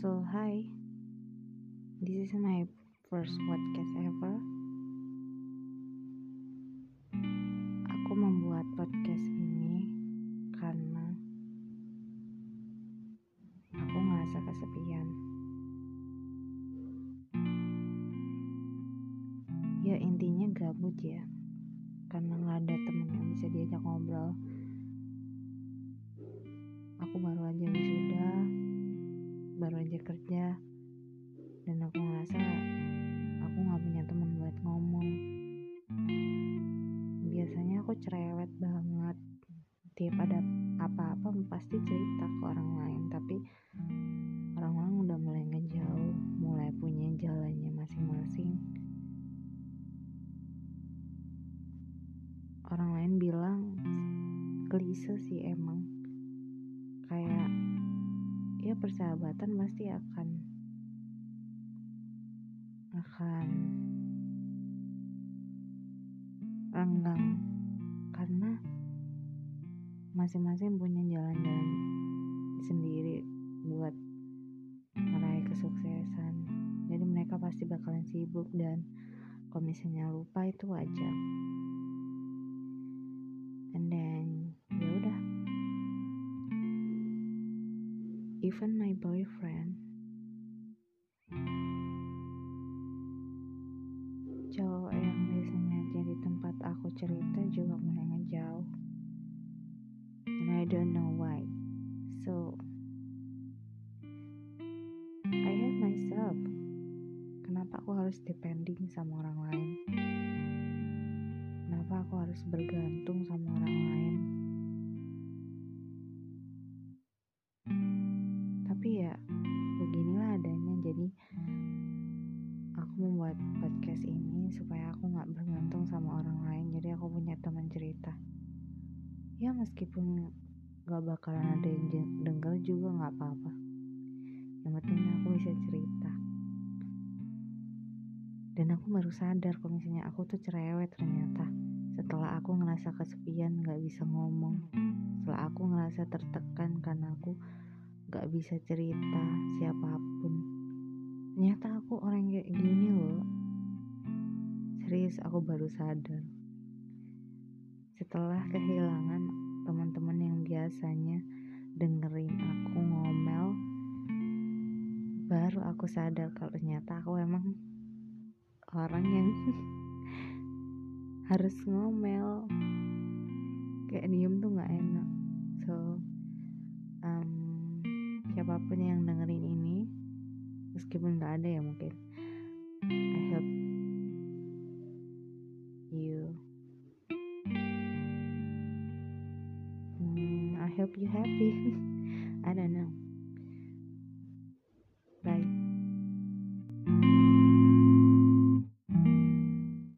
Hi, this is my first podcast ever. Aku membuat podcast ini karena aku ngerasa kesepian. Ya intinya gabut ya, karena nggak ada temen yang bisa diajak ngobrol. Aku baru aja wisuda, baru aja kerja, dan aku ngerasa aku nggak punya teman buat ngomong. Biasanya aku cerewet banget, tiap ada apa-apa pasti cerita ke orang lain, tapi orang-orang udah mulai ngejauh, mulai punya jalannya masing-masing. Orang lain bilang klise sih emang kayak ya persahabatan pasti akan akan renggang. Karena masing-masing punya jalan-jalan sendiri buat meraih kesuksesan. Jadi mereka pasti bakalan sibuk dan kalau misalnya lupa itu wajar. And then even my boyfriend. Cowok yang biasanya jadi tempat aku cerita juga mulai ngejauh. And I don't know why. So I hate myself. Kenapa aku harus depending sama orang lain? Kenapa aku harus bergantung membuat podcast ini supaya aku nggak bergantung sama orang lain jadi aku punya teman cerita. Ya meskipun gak bakalan ada yang denger juga nggak apa-apa. Yang penting aku bisa cerita. Dan aku baru sadar kalau misalnya aku tuh cerewet ternyata. Setelah aku ngerasa kesepian gak bisa ngomong. Setelah aku ngerasa tertekan karena aku gak bisa cerita siapa pun ternyata aku orang kayak gini loh. Serius aku baru sadar. Setelah kehilangan teman-teman yang biasanya dengerin aku ngomel baru aku sadar kalau ternyata aku emang orang yang harus ngomel. Kayak diem tuh nggak enak. So meskipun nggak ada ya mungkin I hope you. Hmm, I hope you happy. I don't know